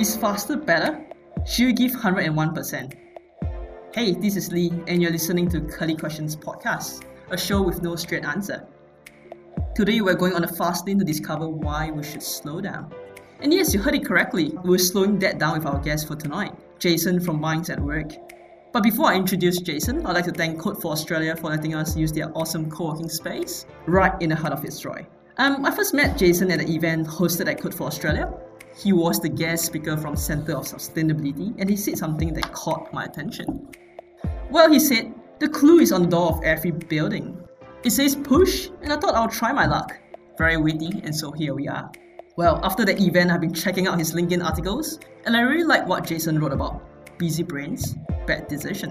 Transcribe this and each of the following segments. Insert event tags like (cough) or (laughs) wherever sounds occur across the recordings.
Is faster better? She'll give 101%? Hey, this is Lee, and you're listening to Curly Questions Podcast, a show with no straight answer. Today, we're going on a fast lane to discover why we should slow down. And yes, you heard it correctly, we're slowing that down with our guest for tonight, Jason from Minds at Work. But before I introduce Jason, I'd like to thank Code for Australia for letting us use their awesome co-working space right in the heart of Fitzroy. Um, I first met Jason at an event hosted at Code for Australia. He was the guest speaker from Centre of Sustainability and he said something that caught my attention. Well, he said, the clue is on the door of every building. It says push, and I thought I'll try my luck. Very witty, and so here we are. Well, after the event, I've been checking out his LinkedIn articles, and I really like what Jason wrote about busy brains, bad decision.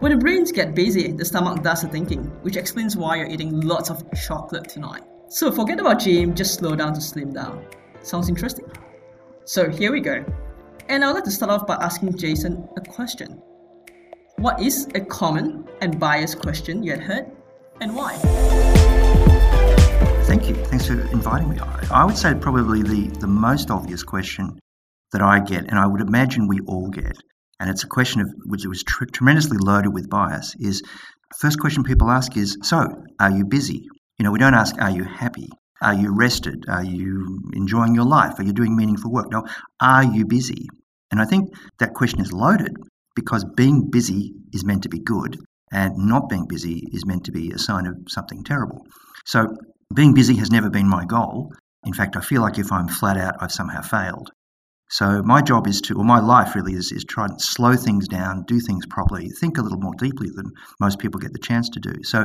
When the brains get busy, the stomach does the thinking, which explains why you're eating lots of chocolate tonight. So forget about gym, just slow down to slim down. Sounds interesting? So here we go. And I would like to start off by asking Jason a question. What is a common and biased question you had heard, and why? Thank you. Thanks for inviting me. I would say probably the, the most obvious question that I get, and I would imagine we all get, and it's a question of which was tr- tremendously loaded with bias, is first question people ask is, so are you busy? You know, we don't ask, are you happy? Are you rested? Are you enjoying your life? Are you doing meaningful work? No, are you busy? And I think that question is loaded because being busy is meant to be good and not being busy is meant to be a sign of something terrible. So being busy has never been my goal. In fact, I feel like if I'm flat out, I've somehow failed. So my job is to, or my life really is, is try and slow things down, do things properly, think a little more deeply than most people get the chance to do. So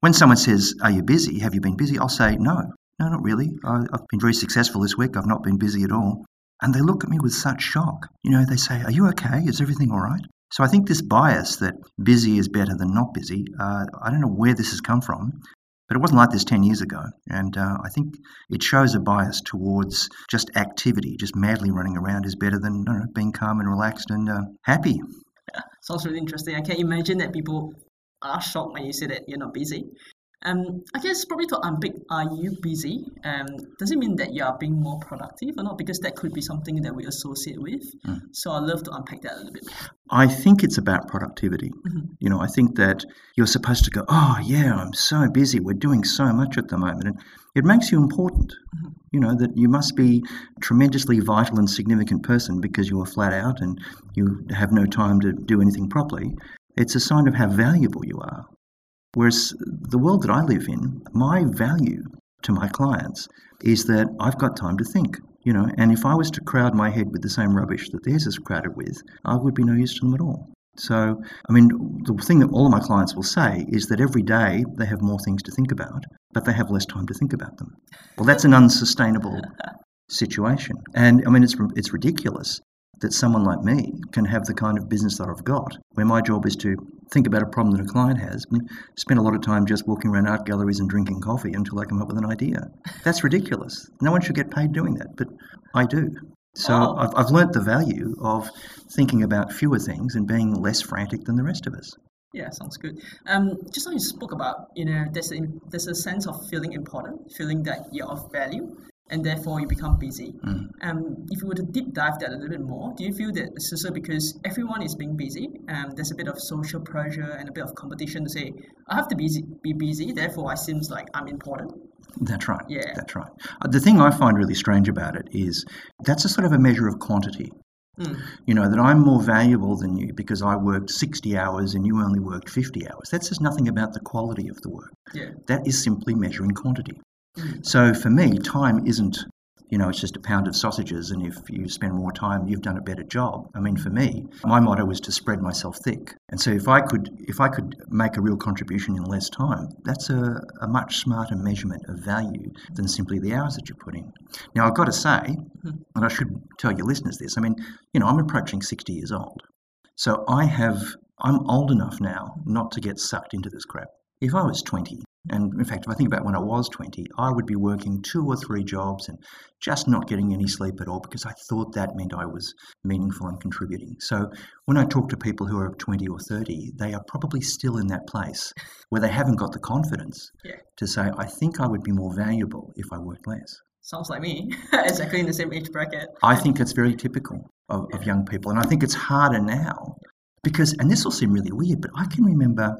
when someone says, "Are you busy? Have you been busy?" I'll say, "No, no, not really. I, I've been very successful this week. I've not been busy at all." And they look at me with such shock. You know, they say, "Are you okay? Is everything all right?" So I think this bias that busy is better than not busy, uh, I don't know where this has come from, but it wasn't like this 10 years ago. And uh, I think it shows a bias towards just activity, just madly running around is better than know, being calm and relaxed and uh, happy. Yeah, sounds really interesting. I can't imagine that people are shocked when you say that you're not busy. Um, I guess probably to unpick, are you busy? Um, does it mean that you are being more productive or not? Because that could be something that we associate with. Mm. So I'd love to unpack that a little bit. I think it's about productivity. Mm-hmm. You know, I think that you're supposed to go, oh, yeah, I'm so busy. We're doing so much at the moment. And it makes you important. Mm-hmm. You know, that you must be a tremendously vital and significant person because you are flat out and you have no time to do anything properly. It's a sign of how valuable you are. Whereas the world that I live in, my value to my clients is that I've got time to think. You know, and if I was to crowd my head with the same rubbish that theirs is crowded with, I would be no use to them at all. So, I mean, the thing that all of my clients will say is that every day they have more things to think about, but they have less time to think about them. Well, that's an unsustainable situation. And I mean, it's, it's ridiculous that someone like me can have the kind of business that I've got, where my job is to think about a problem that a client has, and spend a lot of time just walking around art galleries and drinking coffee until I come up with an idea. That's ridiculous. No one should get paid doing that, but I do. So oh. I've, I've learnt the value of thinking about fewer things and being less frantic than the rest of us. Yeah, sounds good. Um, just now you spoke about, you know, there's a, there's a sense of feeling important, feeling that you're of value and therefore you become busy. Mm. Um, if you were to deep dive that a little bit more, do you feel that it's also because everyone is being busy, um, there's a bit of social pressure and a bit of competition to say, I have to be, be busy, therefore I seems like I'm important? That's right. Yeah. That's right. Uh, the thing I find really strange about it is that's a sort of a measure of quantity. Mm. You know, that I'm more valuable than you because I worked 60 hours and you only worked 50 hours. That says nothing about the quality of the work. Yeah. That is simply measuring quantity. So for me, time isn't, you know, it's just a pound of sausages, and if you spend more time, you've done a better job. I mean, for me, my motto was to spread myself thick, and so if I could, if I could make a real contribution in less time, that's a, a much smarter measurement of value than simply the hours that you put in. Now, I've got to say, hmm. and I should tell your listeners this. I mean, you know, I'm approaching sixty years old, so I have, I'm old enough now not to get sucked into this crap. If I was 20, and in fact, if I think about when I was 20, I would be working two or three jobs and just not getting any sleep at all because I thought that meant I was meaningful and contributing. So when I talk to people who are 20 or 30, they are probably still in that place where they haven't got the confidence yeah. to say, I think I would be more valuable if I worked less. Sounds like me. (laughs) exactly in the same age bracket. I think it's very typical of, of young people. And I think it's harder now because, and this will seem really weird, but I can remember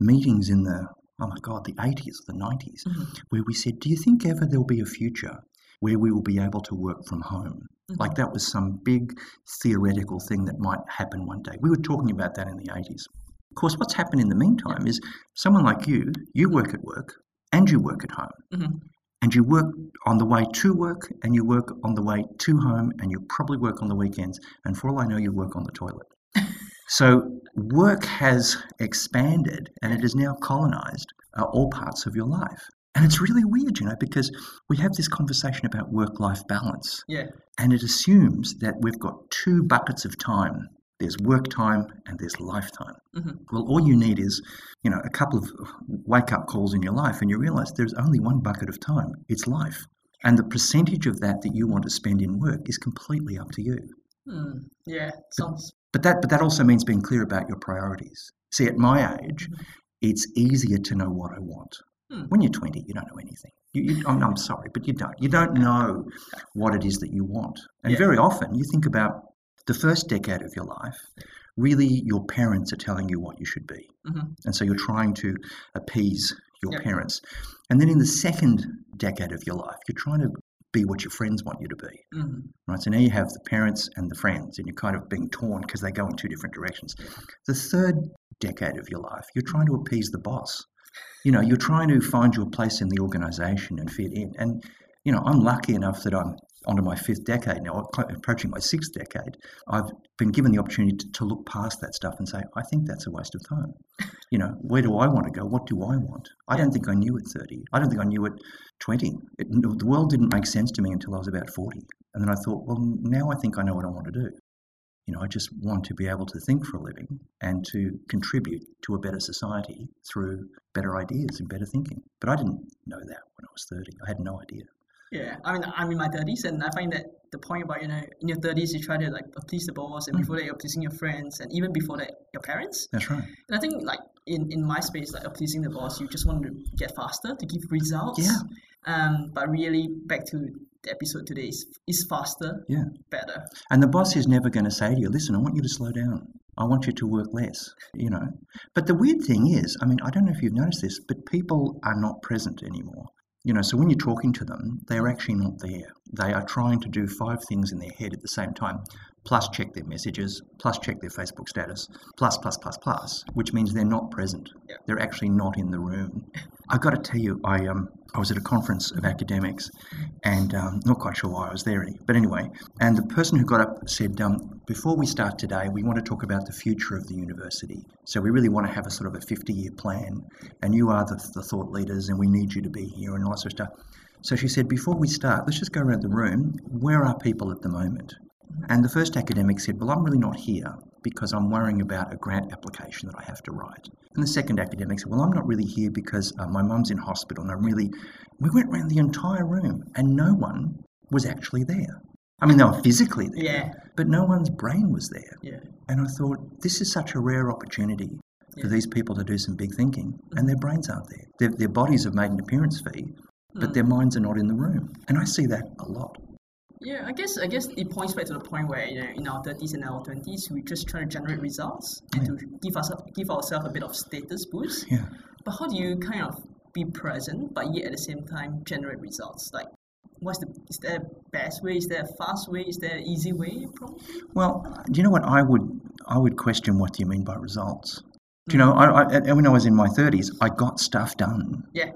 meetings in the, oh my God, the 80s, the 90s, Mhm. where we said, Do you think ever there'll be a future where we will be able to work from home? Mhm. Like that was some big theoretical thing that might happen one day. We were talking about that in the 80s. Of course, what's happened in the meantime is someone like you, you work at work and you work at home. Mhm. And you work on the way to work and you work on the way to home and you probably work on the weekends. And for all I know, you work on the toilet. (laughs) so work has expanded and it has now colonized uh, all parts of your life. And it's really weird, you know, because we have this conversation about work life balance Yeah. and it assumes that we've got two buckets of time. There's work time and there's lifetime. Mhm. Well, all you need is, you know, a couple of wake up calls in your life, and you realize there's only one bucket of time. It's life, and the percentage of that that you want to spend in work is completely up to you. Mm. Yeah. Sounds. But that, but that also means being clear about your priorities. See, at my age, it's easier to know what I want. Hmm. When you're 20, you don't know anything. You, you, I'm, I'm sorry, but you don't. You don't know what it is that you want. And Yeah. very often, you think about the first decade of your life, really your parents are telling you what you should be. Mhm. And so you're trying to appease your parents. And then in the second decade of your life, you're trying to be what your friends want you to be. Mhm. Right, so now you have the parents and the friends, and you're kind of being torn because they go in two different directions. The third decade of your life, you're trying to appease the boss. You know, you're trying to find your place in the organization and fit in. And, you know, I'm lucky enough that I'm onto my fifth decade now, approaching my sixth decade. I've been given the opportunity to, to look past that stuff and say, I think that's a waste of time. (laughs) You know, where do I want to go? What do I want? I don't think I knew at 30. I don't think I knew at 20. It, the world didn't make sense to me until I was about 40. And then I thought, well, now I think I know what I want to do. You know, I just want to be able to think for a living and to contribute to a better society through better ideas and better thinking. But I didn't know that when I was 30. I had no idea. Yeah, I mean, I'm in my thirties, and I find that the point about you know, in your thirties, you try to like please the boss, and Mm. before that, you're pleasing your friends, and even before that, your parents. That's right. And I think like in in my space, like pleasing the boss, you just want to get faster to give results. Yeah. Um, but really, back to the episode today is is faster. Yeah. Better. And the boss is never going to say to you, listen, I want you to slow down. I want you to work less, you know. But the weird thing is, I mean, I don't know if you've noticed this, but people are not present anymore. You know, so when you're talking to them, they're actually not there. They are trying to do five things in their head at the same time, plus check their messages, plus check their Facebook status, plus, plus, plus, plus, which means they're not present. Yeah. They're actually not in the room. I've got to tell you, I, um, I was at a conference of academics and um, not quite sure why I was there, but anyway, and the person who got up said, um, Before we start today, we want to talk about the future of the university. So we really want to have a sort of a 50 year plan, and you are the, the thought leaders, and we need you to be here, and all that sort of stuff. So she said, Before we start, let's just go around the room. Where are people at the moment? And the first academic said, Well, I'm really not here because I'm worrying about a grant application that I have to write. And the second academic said, Well, I'm not really here because uh, my mum's in hospital and I'm really. We went around the entire room and no one was actually there. I mean, they were physically there, Yeah. but no one's brain was there. Yeah. And I thought, this is such a rare opportunity for Yeah. these people to do some big thinking, and their brains aren't there. Their, their bodies have made an appearance fee, but Mm. their minds are not in the room. And I see that a lot. Yeah, I guess I guess it points back to the point where you know in our thirties and our twenties we just try to generate results and to give us give ourselves a bit of status boost. Yeah. But how do you kind of be present but yet at the same time generate results? Like what's the is there a best way? Is there a fast way? Is there an easy way? Probably. Well, do you know what I would I would question what do you mean by results? Do you know, I, I, when I was in my 30s, I got stuff done. Yeah.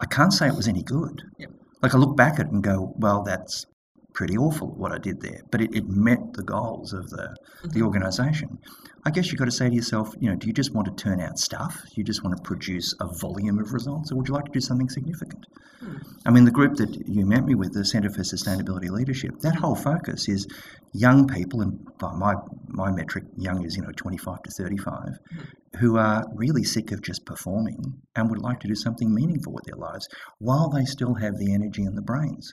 I can't say it was any good. Yep. Like I look back at it and go, well, that's pretty awful what I did there, but it, it met the goals of the, the Mhm. organisation. I guess you've got to say to yourself, you know, do you just want to turn out stuff? Do you just want to produce a volume of results, or would you like to do something significant? Hmm. I mean, the group that you met me with, the Centre for Sustainability Leadership, that whole focus is young people, and by my my metric, young is you know 25 to 35, who are really sick of just performing and would like to do something meaningful with their lives while they still have the energy and the brains.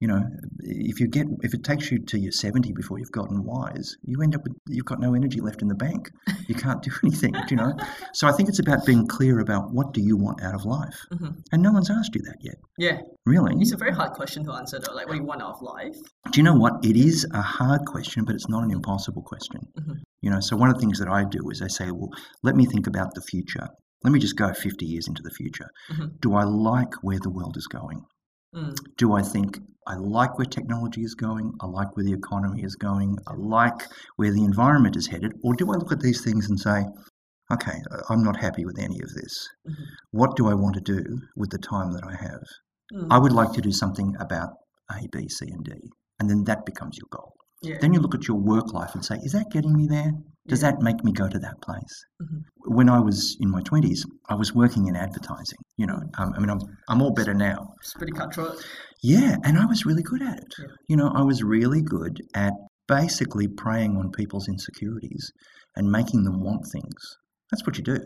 You know, if you get if it takes you to your seventy before you've gotten wise, you end up with you've got no energy left in the bank. You can't do (laughs) anything. do you know? So I think it's about being clear about what do you want out of life, Mhm. and no one's asked you that yet. Yeah, Really? it's a very hard question to answer though. Like, what do you want out of life? Do you know what? It is a hard question, but it's not an impossible question. Mhm. You know, so one of the things that I do is I say, well, let me think about the future. Let me just go 50 years into the future. Mhm. Do I like where the world is going? Mm. Do I think I like where technology is going? I like where the economy is going? I like where the environment is headed? Or do I look at these things and say, okay, I'm not happy with any of this. Mhm. What do I want to do with the time that I have? Mm. I would like to do something about A, B, C, and D. And then that becomes your goal. yeah. Then you look at your work life and say, is that getting me there? Does that make me go to that place? Mhm. When I was in my 20s, I was working in advertising. You know, um, I mean, I'm, I'm all better now. It's pretty cutthroat. Yeah, and I was really good at it. Yeah. You know, I was really good at basically preying on people's insecurities and making them want things. That's what you do.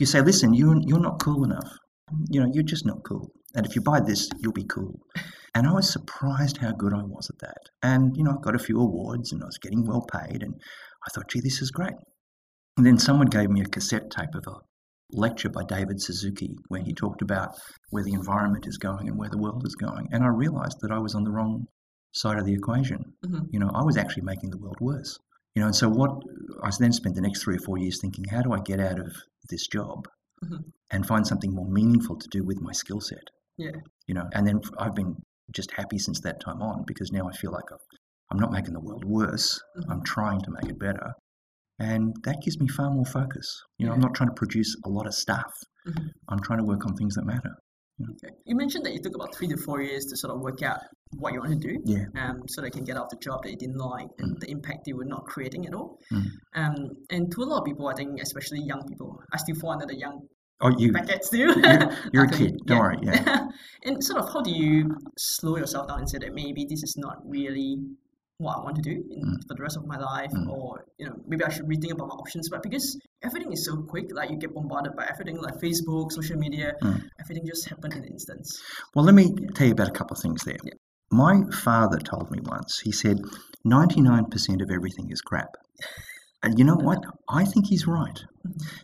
You say, listen, you're, you're not cool enough. You know, you're just not cool. And if you buy this, you'll be cool. And I was surprised how good I was at that. And, you know, I got a few awards and I was getting well paid. And I thought, gee, this is great. And then someone gave me a cassette tape of a lecture by David Suzuki where he talked about where the environment is going and where the world is going. And I realized that I was on the wrong side of the equation. Mhm. You know, I was actually making the world worse. You know, and so what I then spent the next three or four years thinking, how do I get out of this job Mhm. and find something more meaningful to do with my skill set? Yeah. You know, and then I've been just happy since that time on because now I feel like I've, I'm not making the world worse. Mhm. I'm trying to make it better. And that gives me far more focus. You know, I'm not trying to produce a lot of stuff. Mhm. I'm trying to work on things that matter. Okay. You mentioned that you took about three to four years to sort of work out what you want to do. Yeah. Um, so they can get out the job that you didn't like and the impact you were not creating at all. Mm. Um, and to a lot of people, I think, especially young people, I still fall under the young Oh, you, bracket still. you're, you're a (laughs) kid. Don't worry. Yeah. (laughs) and sort of how do you slow yourself down and say that maybe this is not really what I want to do in, Mm. for the rest of my life, Mm. or you know maybe I should rethink about my options. But because everything is so quick, like you get bombarded by everything, like Facebook, social media, Mm. everything just happened in an instance. Well, let me tell you about a couple of things there. Yeah. My father told me once, he said, 99% of everything is crap. And you know (laughs) what? I think he's right.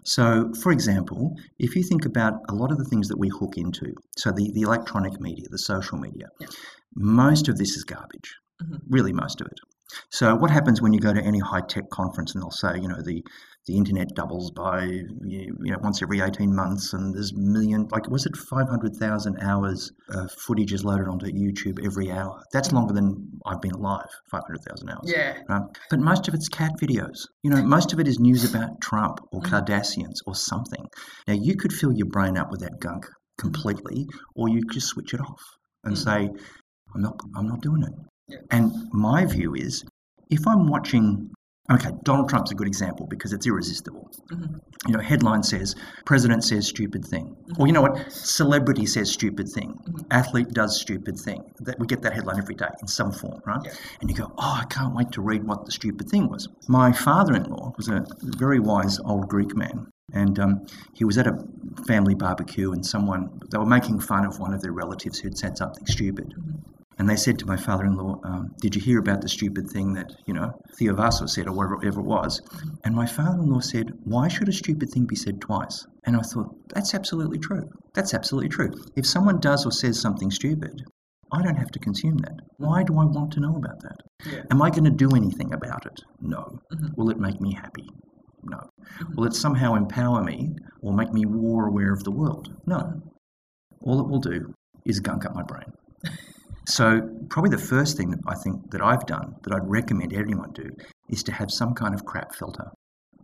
So, for example, if you think about a lot of the things that we hook into, so the, the electronic media, the social media, Yeah. most of this is garbage. Mhm. Really, most of it. So, what happens when you go to any high tech conference and they'll say, you know, the, the internet doubles by, you know, once every 18 months and there's million, like, was it 500,000 hours of footage is loaded onto YouTube every hour? That's longer than I've been alive, 500,000 hours. Yeah, Right? But most of it's cat videos. You know, most of it is news about Trump or. Kardashians or something. Now, you could fill your brain up with that gunk completely, or you could just switch it off and Mhm. say, "I'm not, I'm not doing it." And my view is, if I'm watching, okay, Donald Trump's a good example because it's irresistible. Mhm. You know, headline says, "President says stupid thing," or you know what, celebrity says stupid thing, Mhm. athlete does stupid thing. That we get that headline every day in some form, right? Yeah. and you go, Oh, I can't wait to read what the stupid thing was. My father in law was a very wise old Greek man, and um, he was at a family barbecue, and someone, they were making fun of one of their relatives who'd said something stupid. And they said to my father in law, um, Did you hear about the stupid thing that, you know, Theovaso said, or whatever it was? And my father in law said, Why should a stupid thing be said twice? And I thought, That's absolutely true. That's absolutely true. If someone does or says something stupid, I don't have to consume that. Why do I want to know about that? yeah, Am I going to do anything about it? No. Mhm. Will it make me happy? No. Mhm. Will it somehow empower me or make me more aware of the world? No. All it will do is gunk up my brain. (laughs) So, probably the first thing that I think that I've done that I'd recommend everyone do is to have some kind of crap filter.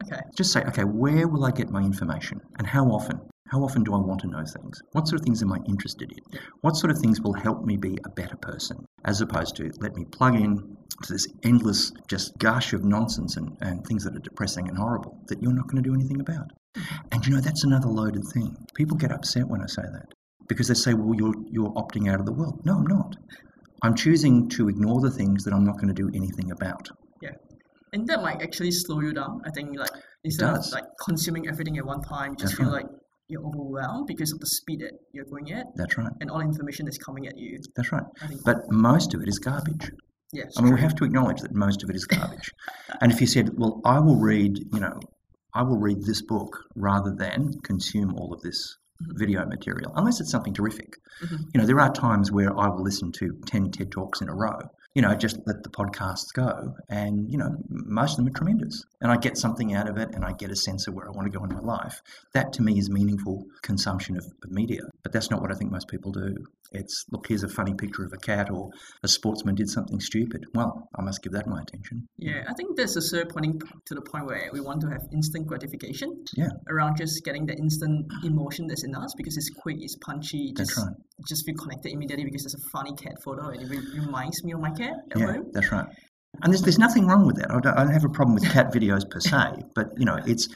okay, Just say, okay, where will I get my information and how often? How often do I want to know things? What sort of things am I interested in? What sort of things will help me be a better person? As opposed to let me plug in to this endless just gush of nonsense and, and things that are depressing and horrible that you're not going to do anything about. And you know, that's another loaded thing. People get upset when I say that because they say, well, you're, you're opting out of the world. No, I'm not. I'm choosing to ignore the things that I'm not going to do anything about. Yeah. And that might actually slow you down. I think like instead of like consuming everything at one time, you just That's feel right. like you're overwhelmed because of the speed that you're going at That's right. and all the information that's coming at you. That's right. But most of it is garbage. yes. I mean, we have to acknowledge that most of it is garbage. (laughs) and if you said, well, I will read, you know, I will read this book rather than consume all of this. Video material, unless it's something terrific. Mhm. You know, there are times where I will listen to 10 TED Talks in a row. You know, just let the podcasts go. And, you know, most of them are tremendous. And I get something out of it and I get a sense of where I want to go in my life. That to me is meaningful consumption of, of media. But that's not what I think most people do. It's, look, here's a funny picture of a cat or a sportsman did something stupid. Well, I must give that my attention. Yeah, I think that's also pointing to the point where we want to have instant gratification. Yeah. Around just getting the instant emotion that's in us because it's quick, it's punchy, just right. just feel connected immediately because there's a funny cat photo and it re- reminds me of my cat at Yeah, home. that's right. And there's, there's nothing wrong with that. I don't, I don't have a problem with cat videos per (laughs) se, but you know, it's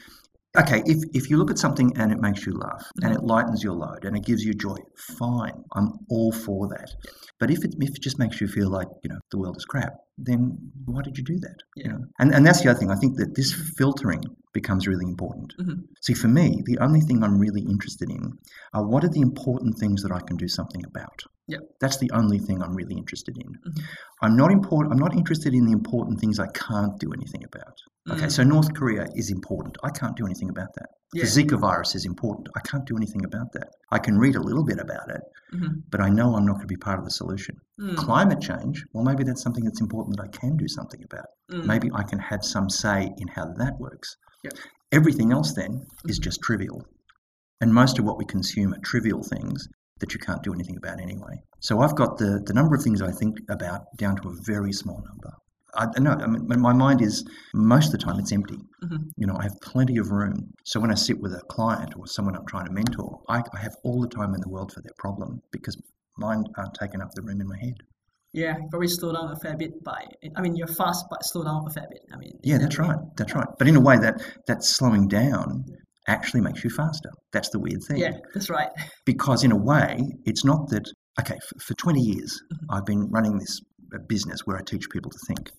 okay. If, if you look at something and it makes you laugh and it lightens your load and it gives you joy, fine. I'm all for that. But if it, if it just makes you feel like you know the world is crap, then why did you do that? You Yeah. know, and and that's the other thing. I think that this filtering becomes really important. Mhm. See, for me, the only thing I'm really interested in are what are the important things that I can do something about. Yep. That's the only thing I'm really interested in. Mhm. I'm not important. I'm not interested in the important things I can't do anything about. Okay, Mm. so North Korea is important. I can't do anything about that. Yeah. The Zika virus is important. I can't do anything about that. I can read a little bit about it, Mhm. but I know I'm not going to be part of the solution. Mm. Climate change, well, maybe that's something that's important that I can do something about. Mm. Maybe I can have some say in how that works. Yep. Everything else then is Mhm. just trivial. And most of what we consume are trivial things that you can't do anything about anyway. So I've got the, the number of things I think about down to a very small number. I no, I mean, my mind is most of the time it's empty. Mhm. You know, I have plenty of room. So when I sit with a client or someone I'm trying to mentor, I, I have all the time in the world for their problem because mine aren't taking up the room in my head. Yeah, probably slow down a fair bit by. I mean, you're fast, but slow down a fair bit. I mean. Yeah, that's right. That's right. But in a way, that that slowing down actually makes you faster. That's the weird thing. Yeah, that's right. (laughs) Because in a way, it's not that. Okay, for, for 20 years, Mhm. I've been running this uh, business where I teach people to think.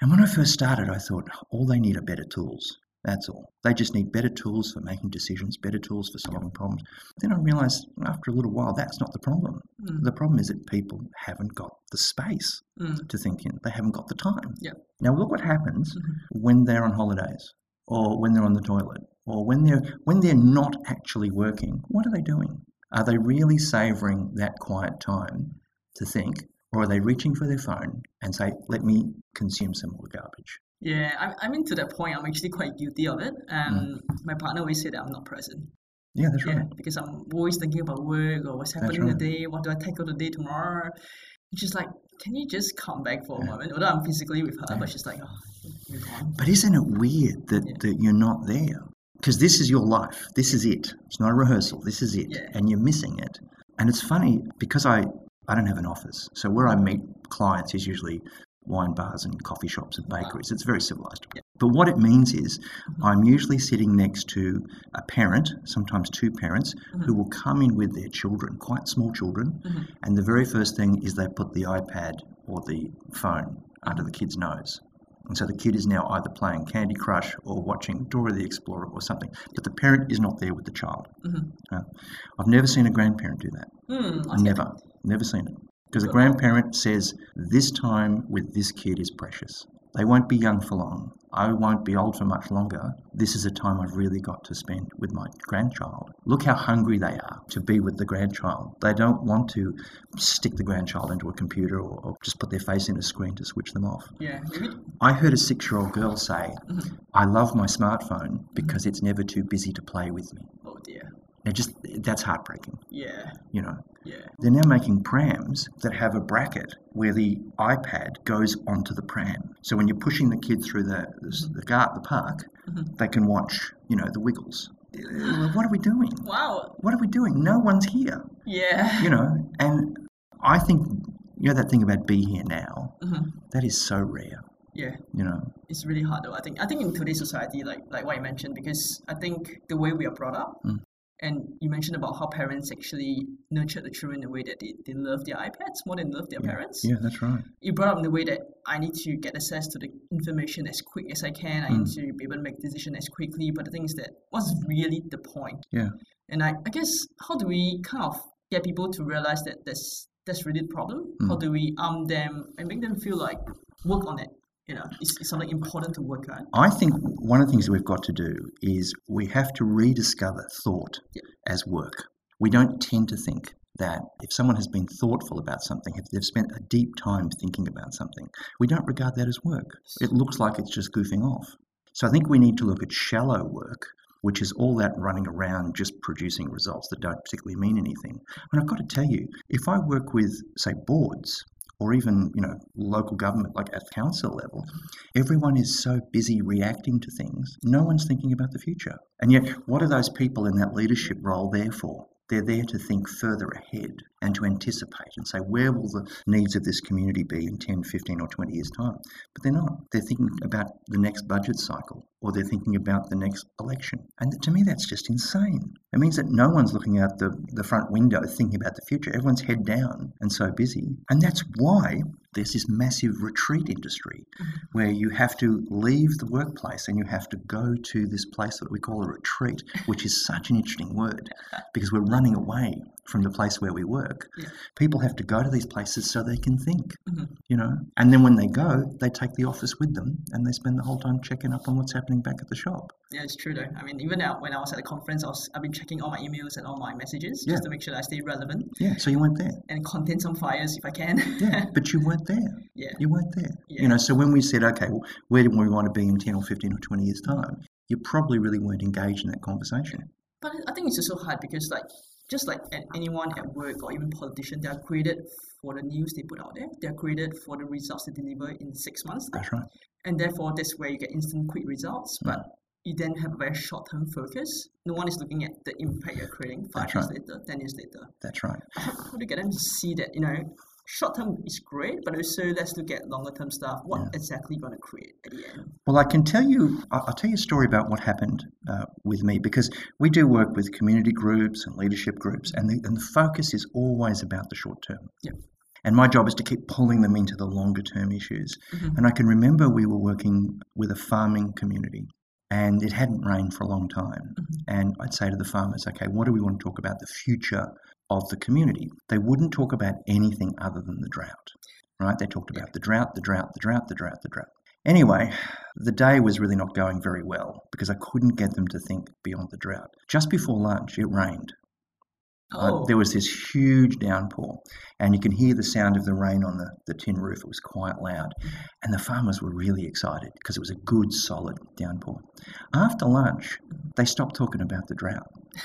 And when I first started, I thought all they need are better tools. That's all. They just need better tools for making decisions, better tools for solving problems. Then I realized after a little while that's not the problem. Mm. The problem is that people haven't got the space Mm. to think in. They haven't got the time. Yep. Now look what happens Mhm. when they're on holidays or when they're on the toilet or when they're when they're not actually working. What are they doing? Are they really savoring that quiet time to think or are they reaching for their phone and say, "Let me consume some more garbage"? Yeah, I, I mean, to that point, I'm actually quite guilty of it. And my partner always said that I'm not present. Yeah, that's Yeah, right. because I'm always thinking about work or what's happening right. today, what do I tackle today tomorrow. Just like, can you just come back for a Yeah. moment? Although I'm physically with her, Yeah. but she's like, oh, you're gone. But isn't it weird that, Yeah. that you're not there? Because this is your life. This is it. It's not a rehearsal. This is it. Yeah. And you're missing it. And it's funny because I, I don't have an office. So where I meet clients is usually wine bars and coffee shops and Wow. bakeries. It's very civilized. Yeah. But what it means is Mhm. I'm usually sitting next to a parent, sometimes two parents, Mhm. who will come in with their children, quite small children. Mhm. And the very first thing is they put the iPad or the phone under the kid's nose. And so the kid is now either playing Candy Crush or watching Dora the Explorer or something. But the parent is not there with the child. Mhm. Uh, I've never seen a grandparent do that. Okay. Never. Never seen it. Because a grandparent says, this time with this kid is precious. They won't be young for long. I won't be old for much longer. This is a time I've really got to spend with my grandchild. Look how hungry they are to be with the grandchild. They don't want to stick the grandchild into a computer or, or just put their face in a screen to switch them off. Yeah. I heard a six year old girl say, Mhm. I love my smartphone because it's never too busy to play with me. Oh dear. Now, just that's heartbreaking, Yeah, you know. Yeah. They're now making prams that have a bracket where the iPad goes onto the pram. So when you're pushing the kid through the the, the, gar- the park, Mhm. they can watch, you know, the Wiggles. What are we doing? (gasps) Wow. What are we doing? No one's here, Yeah. you know. And I think you know that thing about be here now. Mhm. That is so rare, Yeah. you know. it's really hard though. I think I think in today's society, like like what you mentioned, because I think the way we are brought up Mm. And you mentioned about how parents actually nurture the children in a way that they, they love their iPads more than love their yeah. parents. Yeah, that's right. You brought up in the way that I need to get access to the information as quick as I can. I need Mm. to be able to make decision as quickly. But the thing is that what's really the point? Yeah. And I, I guess how do we kind of get people to realize that that's that's really the problem? How Mm. do we arm them and make them feel like work on it? You know, it's, it's something important to work on. I think one of the things we've got to do is we have to rediscover thought Yeah. as work. We don't tend to think that if someone has been thoughtful about something, if they've spent a deep time thinking about something, we don't regard that as work. It looks like it's just goofing off. So I think we need to look at shallow work, which is all that running around just producing results that don't particularly mean anything. And I've got to tell you, if I work with, say, boards, or even you know local government like at council level everyone is so busy reacting to things no one's thinking about the future. And yet what are those people in that leadership role there for? They're there to think further ahead and to anticipate and say where will the needs of this community be in 10 15 or 20 years time? But they're not. They're thinking about the next budget cycle or they're thinking about the next election. And to me that's just insane. It means that no one's looking out the, the front window thinking about the future. Everyone's head down and so busy. And that's why there's this massive retreat industry mm-hmm. where you have to leave the workplace and you have to go to this place that we call a retreat, which is such an interesting word (laughs) because we're running away from the place where we work. Yeah. People have to go to these places so they can think, Mhm. you know, and then when they go, they take the office with them and they spend the whole time checking up on what's happening back at the shop. Yeah, it's true though. I mean, even now when I was at the conference, I was I've been checking all my emails and all my messages Yeah. just to make sure that I stay relevant Yeah, so you weren't there. and contain some fires if I can. Yeah, (laughs) but you weren't there. yeah. You weren't there. Yeah. You know, so when we said, okay, well, where do we want to be in 10 or 15 or 20 years' time? You probably really weren't engaged in that conversation. But I think it's just so hard because like just like at anyone at work or even politician, they are created for the news they put out there. They are created for the results they deliver in six months. That's right. And therefore that's where you get instant quick results. Mm. But you then have a very short term focus. No one is looking at the impact you're creating five That's years right. later, ten years later. That's right. How, (coughs) how do you get them to see that, you know, short term is great, but also let's look at longer term stuff. What Yeah. exactly you want to create at the end? Well, I can tell you, I'll tell you a story about what happened uh, with me because we do work with community groups and leadership groups, and the, and the focus is always about the short term. Yeah. And my job is to keep pulling them into the longer term issues. Mhm. And I can remember we were working with a farming community, and it hadn't rained for a long time. Mhm. And I'd say to the farmers, okay, what do we want to talk about the future of the community? They wouldn't talk about anything other than the drought, right? They talked about the drought, the drought, the drought, the drought, the drought. Anyway, the day was really not going very well because I couldn't get them to think beyond the drought. Just before lunch, it rained. Uh, Oh, there was this huge downpour, and you can hear the sound of the rain on the, the tin roof. It was quite loud. And the farmers were really excited because it was a good, solid downpour. After lunch, they stopped talking about the drought. (laughs)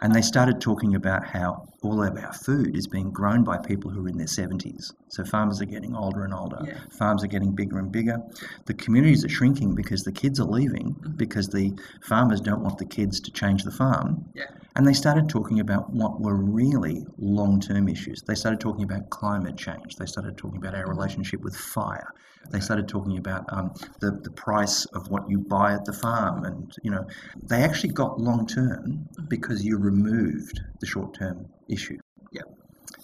And they started talking about how all of our food is being grown by people who are in their 70s. So farmers are getting older and older. Yeah. Farms are getting bigger and bigger. The communities are shrinking because the kids are leaving because the farmers don't want the kids to change the farm. yeah. And they started talking about what were really long term issues. They started talking about climate change. They started talking about our relationship with fire. They started talking about um, the, the price of what you buy at the farm. And, you know, they actually got long term because you removed the short term issue. Yeah.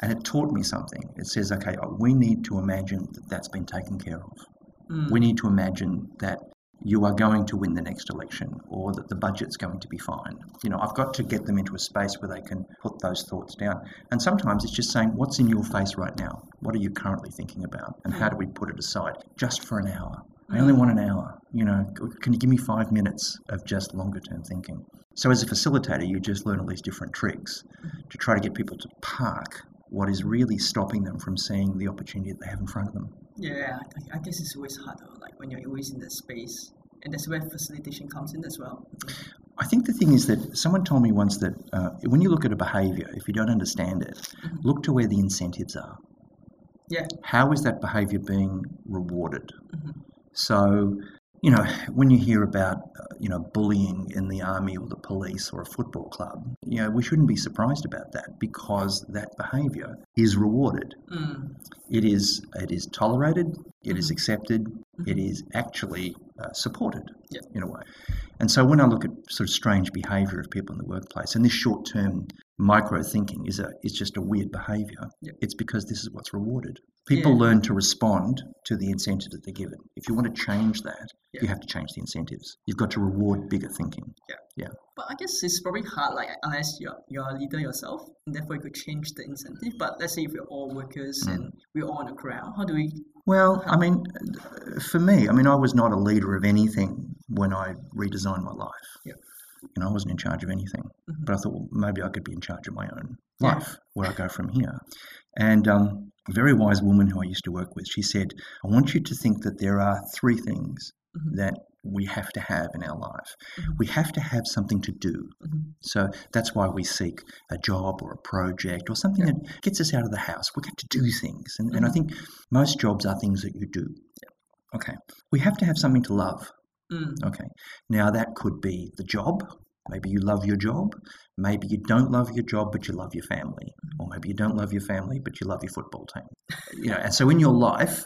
And it taught me something. It says, okay, we need to imagine that that's been taken care of. Mm. We need to imagine that you are going to win the next election or that the budget's going to be fine. You know, I've got to get them into a space where they can put those thoughts down. And sometimes it's just saying, what's in your face right now? What are you currently thinking about? And how do we put it aside just for an hour? I only want an hour. You know, can you give me five minutes of just longer term thinking? So, as a facilitator, you just learn all these different tricks to try to get people to park what is really stopping them from seeing the opportunity that they have in front of them. Yeah, I, I guess it's always hard though, like when you're always in that space. And that's where facilitation comes in as well. I think the thing is that someone told me once that uh, when you look at a behaviour, if you don't understand it, Mhm. look to where the incentives are. Yeah. How is that behaviour being rewarded? Mhm. So, you know, when you hear about, uh, you know, bullying in the army or the police or a football club, you know, we shouldn't be surprised about that because that behaviour is rewarded. Mm. It is it is tolerated. It is Mhm. accepted. It Mhm. is actually uh, supported Yeah. in a way. And so when I look at sort of strange behaviour of people in the workplace, and this short term micro thinking is a is just a weird behaviour. Yeah. It's because this is what's rewarded. People Yeah. learn to respond to the incentive that they're given. If you want to change that, Yeah. you have to change the incentives. You've got to reward bigger thinking. Yeah. Yeah. But I guess it's probably hard, like unless you're you're a leader yourself, and therefore you could change the incentive. But let's say if we're all workers Mm. and we're all on the ground, how do we? Well, I mean, for me, I mean, I was not a leader of anything when I redesigned my life. Yep. You know, I wasn't in charge of anything. Mhm. But I thought, well, maybe I could be in charge of my own Yeah. life, where I go from here. And um, a very wise woman who I used to work with, she said, I want you to think that there are three things Mhm. that we have to have in our life. Mhm. We have to have something to do. Mhm. So that's why we seek a job or a project or something that gets us out of the house. We get to do things. And, and I Mhm. think most jobs are things that you do. Okay. We have to have something to love. Mm. Okay. Now that could be the job. Maybe you love your job. Maybe you don't love your job, but you love your family. Maybe you don't love your family, but you love your football team. You know, and so in your life,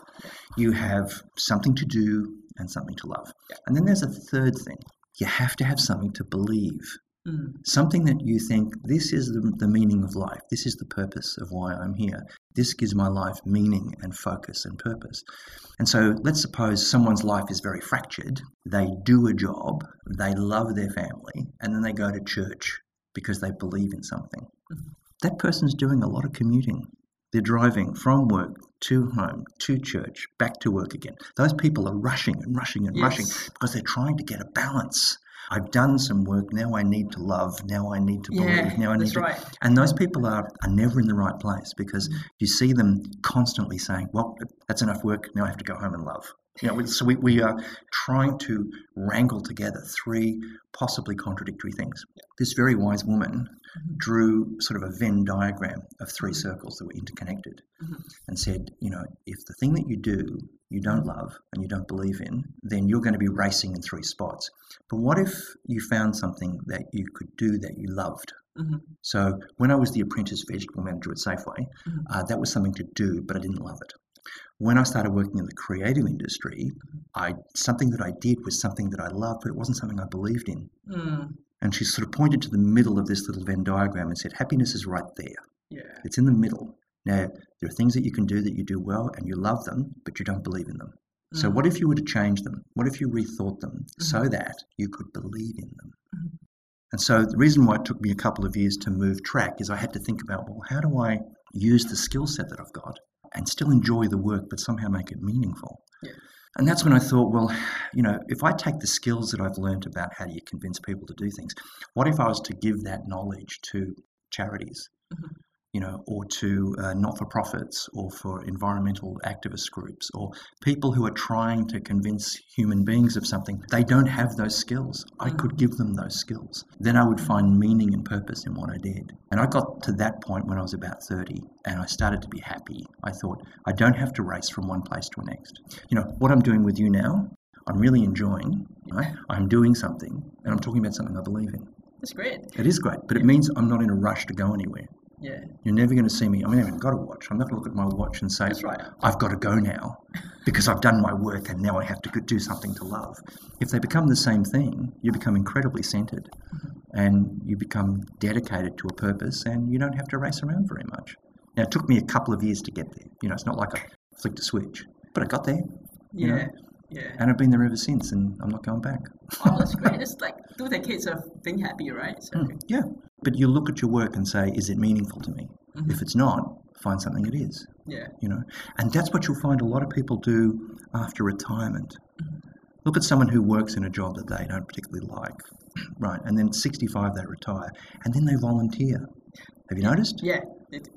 you have something to do and something to love. And then there's a third thing. You have to have something to believe Mm. something that you think this is the, the meaning of life this is the purpose of why i'm here this gives my life meaning and focus and purpose and so let's suppose someone's life is very fractured they do a job they love their family and then they go to church because they believe in something Mhm. That person's doing a lot of commuting they're driving from work to home to church back to work again those people are rushing and rushing and rushing because they're trying to get a balance I've done some work. Now I need to love. Now I need to believe. Yeah, now I need that's to. right. And those people are, are never in the right place because Mm. you see them constantly saying, well, that's enough work. Now I have to go home and love. You know, so we, we are trying to wrangle together three possibly contradictory things. This very wise woman Mhm. drew sort of a Venn diagram of three Mhm. circles that were interconnected Mhm. and said, you know, if the thing that you do you don't love and you don't believe in, then you're going to be racing in three spots. But what if you found something that you could do that you loved? Mhm. So when I was the apprentice vegetable manager at Safeway, Mhm. uh, that was something to do, but I didn't love it. When I started working in the creative industry, I something that I did was something that I loved, but it wasn't something I believed in. Mm. And she sort of pointed to the middle of this little Venn diagram and said, "Happiness is right there. Yeah. It's in the middle." Now, there are things that you can do that you do well and you love them, but you don't believe in them. So, Mm. what if you were to change them? What if you rethought them so Mhm. that you could believe in them? Mhm. And so, the reason why it took me a couple of years to move track is I had to think about, well, how do I use the skill set that I've got and still enjoy the work, but somehow make it meaningful? Yeah. And that's when I thought, well, you know, if I take the skills that I've learned about how do you convince people to do things, what if I was to give that knowledge to charities? Mhm. You know, or to uh, not for profits or for environmental activist groups or people who are trying to convince human beings of something. They don't have those skills. I could give them those skills. Then I would find meaning and purpose in what I did. And I got to that point when I was about 30 and I started to be happy. I thought, I don't have to race from one place to the next. You know, what I'm doing with you now, I'm really enjoying. Right? I'm doing something and I'm talking about something I believe in. That's great. It is great, but it means I'm not in a rush to go anywhere. Yeah. You're never going to see me. I mean, I haven't got a watch. I'm not going to look at my watch and say, That's right. I've got to go now because I've done my work and now I have to do something to love. If they become the same thing, you become incredibly centered mm-hmm. and you become dedicated to a purpose and you don't have to race around very much. Now, it took me a couple of years to get there. You know, it's not like I flicked a switch, but I got there You know? Yeah. And I've been there ever since and I'm not going back. Oh, that's great. It's like two decades of being happy, right? So, Mm, yeah. But you look at your work and say, is it meaningful to me? Mhm. If it's not, find something it is. Yeah. you know and that's what you'll find a lot of people do after retirement Mhm. look at someone who works in a job that they don't particularly like (clears throat) right and then 65 they retire and then they volunteer have you noticed Yeah.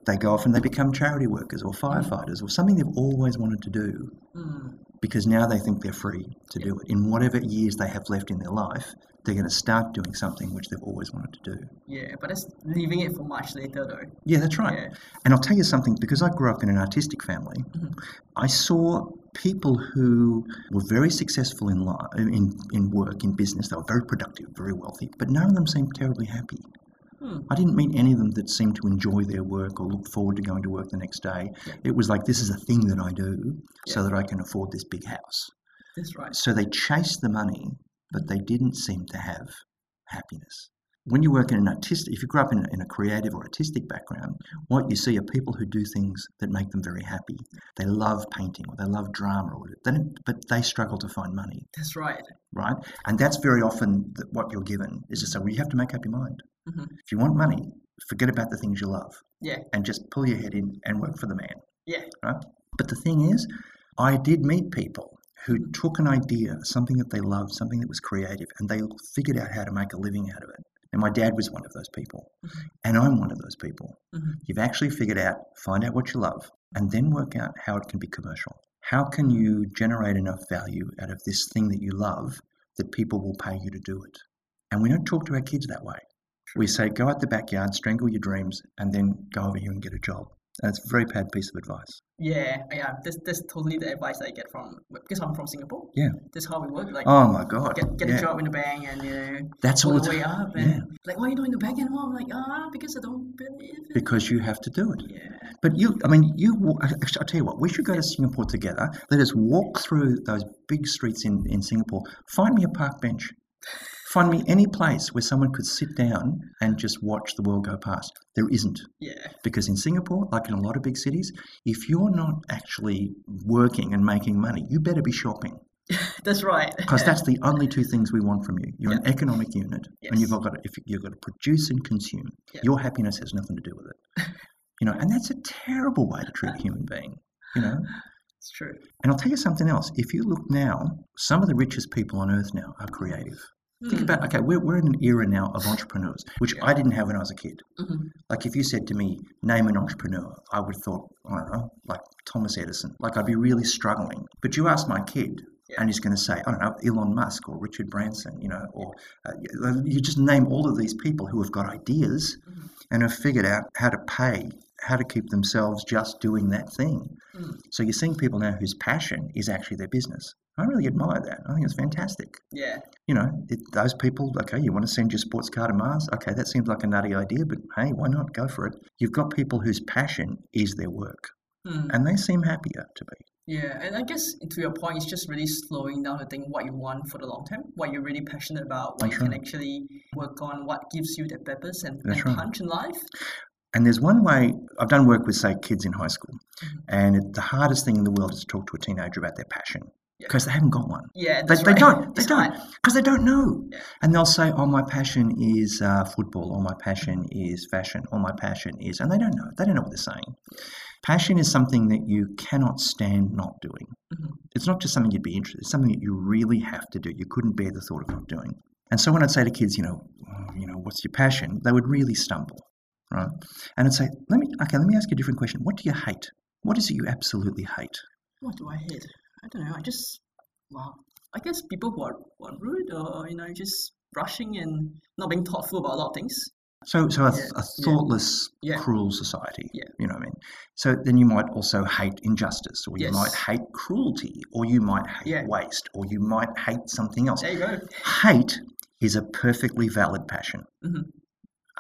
They go off and they become charity workers or firefighters or something they've always wanted to do mm, because now they think they're free to do it in whatever years they have left in their life they're going to start doing something which they've always wanted to do yeah, but it's leaving it for much later, though. yeah that's right Yeah. And I'll tell you something, because I grew up in an artistic family, Mhm. I saw people who were very successful in, li- in, in work, in business. They were very productive, very wealthy, but none of them seemed terribly happy. Hmm. I didn't meet any of them that seemed to enjoy their work or look forward to going to work the next day. Yeah. It was like, this is a thing that I do so that I can afford this big house. That's right. So they chased the money, but they didn't seem to have happiness. When you work in an artistic, if you grew up in a, in a creative or artistic background, what you see are people who do things that make them very happy. They love painting or they love drama, or they but they struggle to find money, That's right. right? And that's very often what you're given is to say, well, you have to make up your mind. Mhm. If you want money, forget about the things you love Yeah. and just pull your head in and work for the man. Yeah. Right? But the thing is, I did meet people who took an idea, something that they loved, something that was creative, and they figured out how to make a living out of it. And my dad was one of those people. Mhm. And I'm one of those people. Mhm. You've actually figured out, find out what you love, and then work out how it can be commercial. How can you generate enough value out of this thing that you love that people will pay you to do it? And we don't talk to our kids that way. We say, go out the backyard, strangle your dreams, and then go over here and get a job. And it's a very bad piece of advice. Yeah, yeah. That's, that's totally the advice I get from because I'm from Singapore. Yeah. That's how we work. Like Oh my God. get get yeah. a job in the bank and you know That's all the way up and yeah. like why are you doing the bank anymore? I'm like ah because I don't believe it. because you have to do it. Yeah. But you, I mean, you. Actually, I'll tell you what. We should go to Singapore together. Let us walk through those big streets in, in Singapore. Find me a park bench. Find me any place where someone could sit down and just watch the world go past. There isn't. Yeah. Because in Singapore, like in a lot of big cities, if you're not actually working and making money, you better be shopping. (laughs) That's right. Because that's (laughs) the only two things we want from you. You're an economic unit, and you've got to, if you've got to produce and consume. Yeah. Your happiness has nothing to do with it. (laughs) you know, and that's a terrible way to treat a human being. You know, it's true. and I'll tell you something else. If you look now, some of the richest people on earth now are creative. Think Hmm. about okay, we're, we're in an era now of entrepreneurs, which. I didn't have when I was a kid. Mhm. Like if you said to me, name an entrepreneur, I would have thought, I don't know, like Thomas Edison. Like I'd be really struggling. But you ask my kid, and he's going to say, I don't know, Elon Musk or Richard Branson, you know, or uh, you- just name all of these people who have got ideas Mhm. and have figured out how to pay, how to keep themselves just doing that thing. Mm. So you're seeing people now whose passion is actually their business. I really admire that. I think it's fantastic. Yeah. You know, it, those people, okay, you want to send your sports car to Mars? Okay, that seems like a nutty idea, but hey, why not? Go for it. You've got people whose passion is their work, Hmm. and they seem happier to be. Yeah, and I guess to your point, it's just really slowing down to think what you want for the long term, what you're really passionate about, what That's you can actually work on, what gives you that purpose and, That's and right. punch in life. And there's one way I've done work with, say, kids in high school, Mhm. and it, the hardest thing in the world is to talk to a teenager about their passion Yeah. because they haven't got one. Yeah, They, that's they right. don't. They It's don't. Because they don't know. Yeah. And they'll say, oh, my passion is uh, football, or my passion is fashion, or my passion is. And they don't know. They don't know what they're saying. Passion is something that you cannot stand not doing. Mhm. It's not just something you'd be interested. It's something that you really have to do. You couldn't bear the thought of not doing. And so when I'd say to kids, you know, "Oh, you know, what's your passion? They would really stumble, right? And I'd say, let me, okay, let me ask you a different question. What do you hate? What is it you absolutely hate? What do I hate? I don't know. I just, well, I guess people who are, who are rude or, you know, just rushing and not being thoughtful about a lot of things. So, so a, Yeah, a thoughtless, Yeah. cruel society. Yeah. You know what I mean? So then you might also hate injustice, or you Yes. might hate cruelty, or you might hate Yeah. waste, or you might hate something else. There you go. Hate is a perfectly valid passion. Mhm.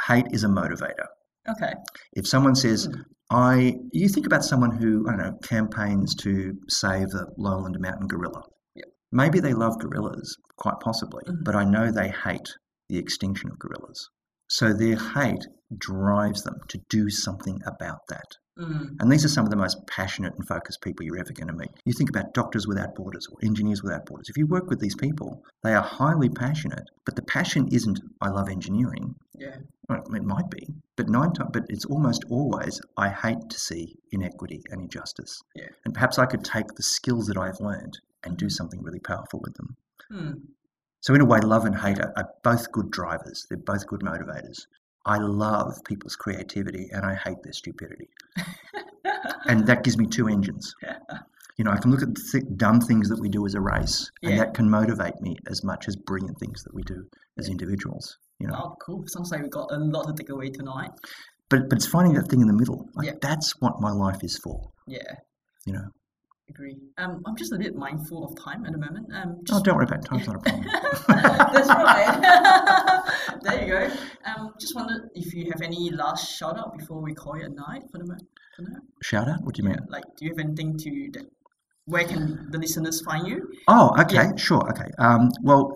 Hate is a motivator. Okay. If someone says, Mm. I, you think about someone who, I don't know, campaigns to save the lowland mountain gorilla. Yep. Maybe they love gorillas, quite possibly, Mhm. but I know they hate the extinction of gorillas. So their hate drives them to do something about that. Mm. And these are some of the most passionate and focused people you're ever going to meet. You think about Doctors Without Borders or Engineers Without Borders. If you work with these people, they are highly passionate, but the passion isn't, I love engineering. Yeah. Well, it might be, but nine times, but it's almost always, I hate to see inequity and injustice. Yeah. And perhaps I could take the skills that I've learned and do something really powerful with them. Hmm. So, in a way, love and hate are, are both good drivers. They're both good motivators. I love people's creativity and I hate their stupidity. (laughs) and that gives me two engines. You know, I can look at the th- dumb things that we do as a race, and that can motivate me as much as brilliant things that we do as individuals. You know, Wow, cool. Sounds like we've got a lot to take away tonight. but but it's finding that thing in the middle. Like Yeah. that's what my life is for. Yeah. You know, agree. Um, I'm just a bit mindful of time at the moment. Um, Oh, just, don't worry about. Time's not a problem. (laughs) that's right. (laughs) there you go. Um, just wondered if you have any last shout out before we call it a night for the moment. Shout out? What do you mean? Like, do you have anything to that? Where can the listeners find you? Oh, okay, Yeah. sure, okay. Um, well,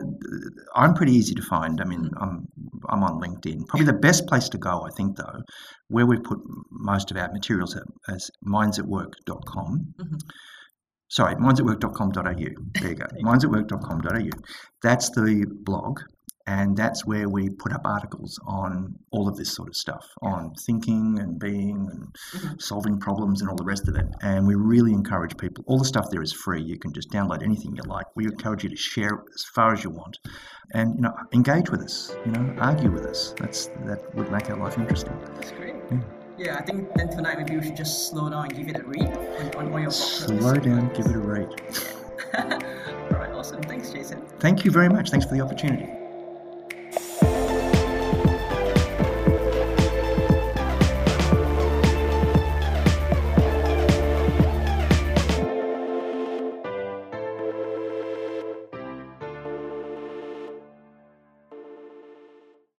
I'm pretty easy to find. I mean, I'm I'm on LinkedIn. Probably the best place to go, I think, though, where we put most of our materials at, as mindsatwork.com. Mhm. Sorry, mindsatwork.com.au. There you go. mindsatwork.com.au. That's the blog, and that's where we put up articles on all of this sort of stuff, on thinking and being and Mhm. solving problems and all the rest of it. And we really encourage people. All the stuff there is free. You can just download anything you like. We encourage you to share it as far as you want, and you know, engage with us. You know, argue with us. That's that would make our life interesting. That's great. Yeah. Yeah, I think then tonight maybe we should just slow down and give it a read on, on all your Slow down, give it a read. (laughs) All right, awesome. Thanks, Jason. Thank you very much. Thanks for the opportunity.